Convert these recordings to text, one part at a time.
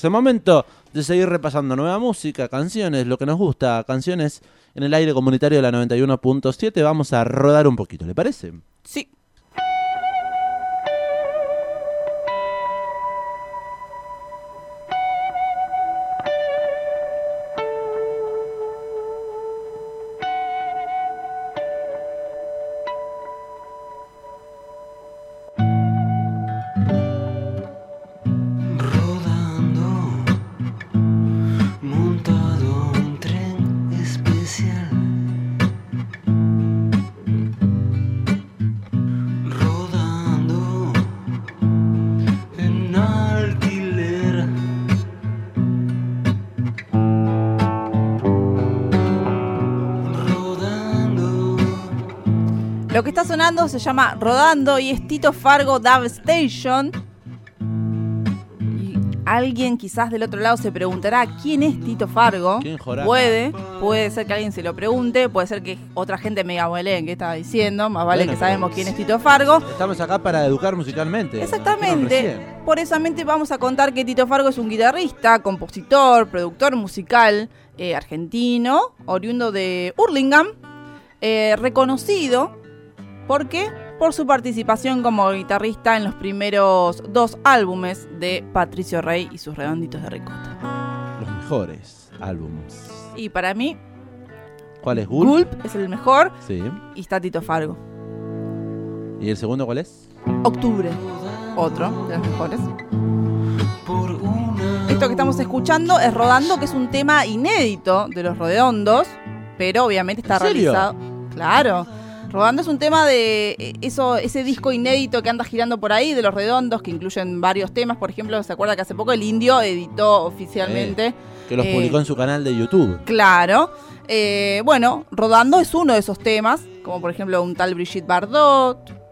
Es el momento de seguir repasando nueva música, canciones, lo que nos gusta, canciones en el aire comunitario de la 91.7. Vamos a rodar un poquito, ¿le parece? Sí. Lo que está sonando se llama Rodando y es Tito Fargo Dove Station. Y alguien quizás del otro lado se preguntará quién es Tito Fargo. Puede, puede ser que alguien se lo pregunte, puede ser que otra gente me diga, "Belén, ¿qué estaba diciendo? Más vale Bueno, que sabemos quién es Tito Fargo. Estamos acá para educar musicalmente. Exactamente. Por eso mente vamos a contar que Tito Fargo es un guitarrista, compositor, productor musical eh, argentino, oriundo de Hurlingham, eh, reconocido ¿por qué? por su participación como guitarrista en los primeros dos álbumes de Patricio Rey y sus redonditos de ricota. Los mejores álbumes. Y para mí, ¿Cuál es Gulp? Gulp es el mejor Sí. y está Tito Fargo. ¿Y el segundo cuál es? Octubre, otro de los mejores. Esto que estamos escuchando es Rodando, que es un tema inédito de los Redondos, pero obviamente está realizado. Claro. Rodando es un tema de eh, eso, ese disco inédito que anda girando por ahí de los Redondos, que incluyen varios temas. Por ejemplo, ¿se acuerda que hace poco el Indio editó oficialmente? Que los Eh, publicó en su canal de YouTube. Claro. Eh, bueno, Rodando es uno de esos temas, como por ejemplo un tal Brigitte Bardot.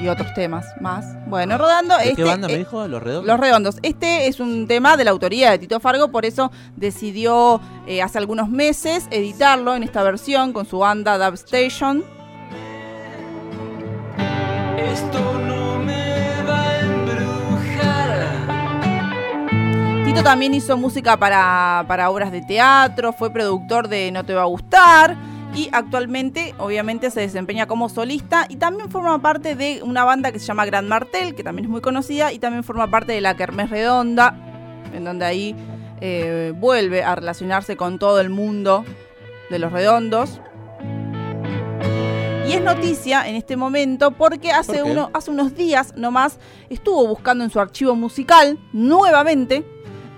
Y otros temas más. Bueno, Rodando. ¿De este, qué banda eh, me dijo? ¿Los Redondos? los Redondos. Este es un tema de la autoría de Tito Fargo, por eso decidió eh, hace algunos meses editarlo en esta versión con su banda Dub Station. Esto no me va a embrujar. Tito también hizo música para, para obras de teatro, fue productor de No Te Va a Gustar y actualmente obviamente se desempeña como solista y también forma parte de una banda que se llama Gran Martel, que también es muy conocida y también forma parte de la Kermés Redonda, en donde ahí eh, vuelve a relacionarse con todo el mundo de los redondos. Y es noticia en este momento porque hace, uno, hace unos días nomás estuvo buscando en su archivo musical nuevamente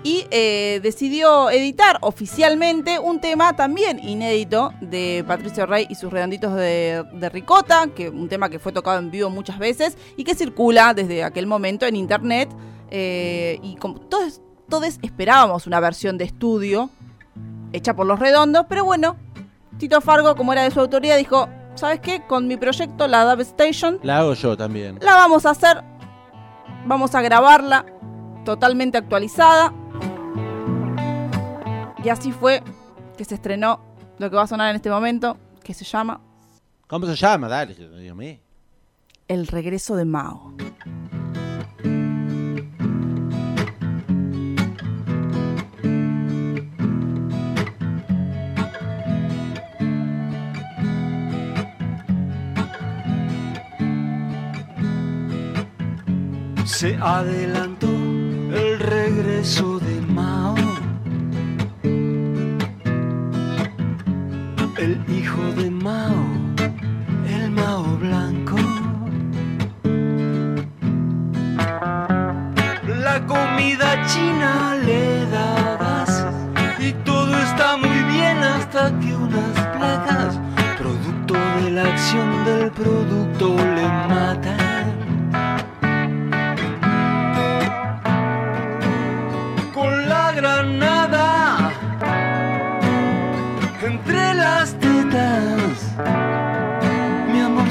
y eh, decidió editar oficialmente un tema también inédito de Patricio Rey y sus redonditos de, de ricota, que un tema que fue tocado en vivo muchas veces y que circula desde aquel momento en internet. eh, y como todos, todos esperábamos una versión de estudio hecha por los redondos, pero bueno, Tito Fargo, como era de su autoría, dijo, ¿sabes qué? Con mi proyecto, la Dub Station, La hago yo también. la vamos a hacer, vamos a grabarla totalmente actualizada. Y así fue que se estrenó lo que va a sonar en este momento, que se llama ¿Cómo se llama? Dale, Dios mío. El regreso de Mao. Se adelantó el regreso de Mao. Mao, el Mao blanco. La comida china le da gas y todo está muy bien hasta que unas placas, producto de la acción del producto,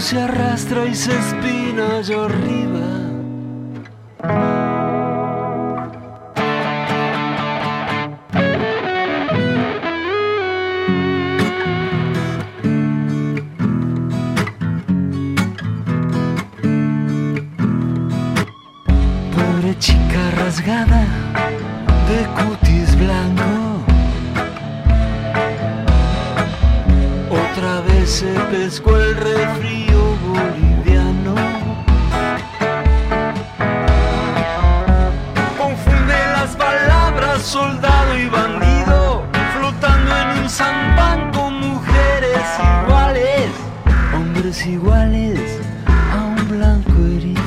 se arrastra y se espina allá arriba. delgada de cutis blanco. Otra vez se pescó el refrío hombres iguales a un blanco herido.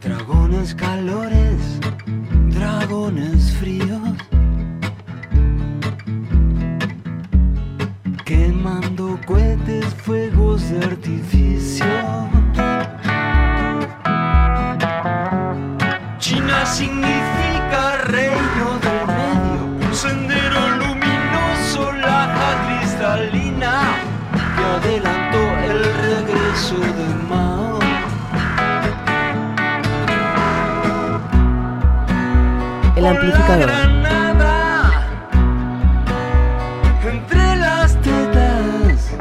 Dragones calores, dragones fríos. Quemando cohetes, fuegos de artificio. China significa El Con amplificador. la granada entre las tetas.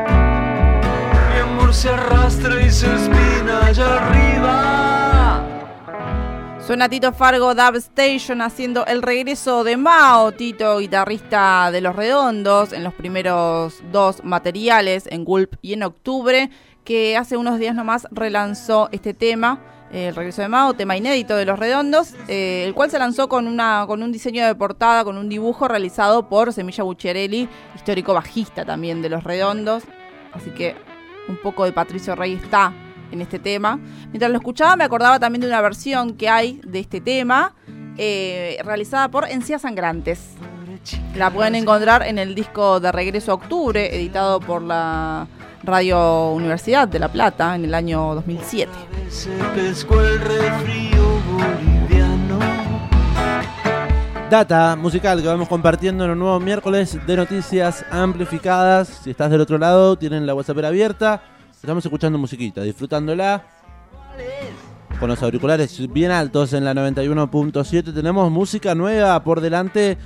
Mi amor se arrastra y se espina allá arriba. Suena Tito Fargo Dub Station haciendo el regreso de Mao, Tito, guitarrista de Los Redondos, en los primeros dos materiales, en Gulp y en Octubre, que hace unos días nomás relanzó este tema, el regreso de Mao, tema inédito de Los Redondos, eh, el cual se lanzó con, una, con un diseño de portada, con un dibujo realizado por Semilla Bucciarelli, histórico bajista también de Los Redondos. Así que un poco de Patricio Rey está en este tema. Mientras lo escuchaba me acordaba también de una versión que hay de este tema eh, realizada por Encías Sangrantes. La pueden encontrar en el disco de Regreso a Octubre, editado por la Radio Universidad de La Plata en el año 2007. Se pescó el refrío boliviano. Data musical que vamos compartiendo en un nuevo miércoles de noticias amplificadas. Si estás del otro lado, tienen la WhatsApp abierta. Estamos escuchando musiquita, disfrutándola. Con los auriculares bien altos en la 91.7 tenemos música nueva por delante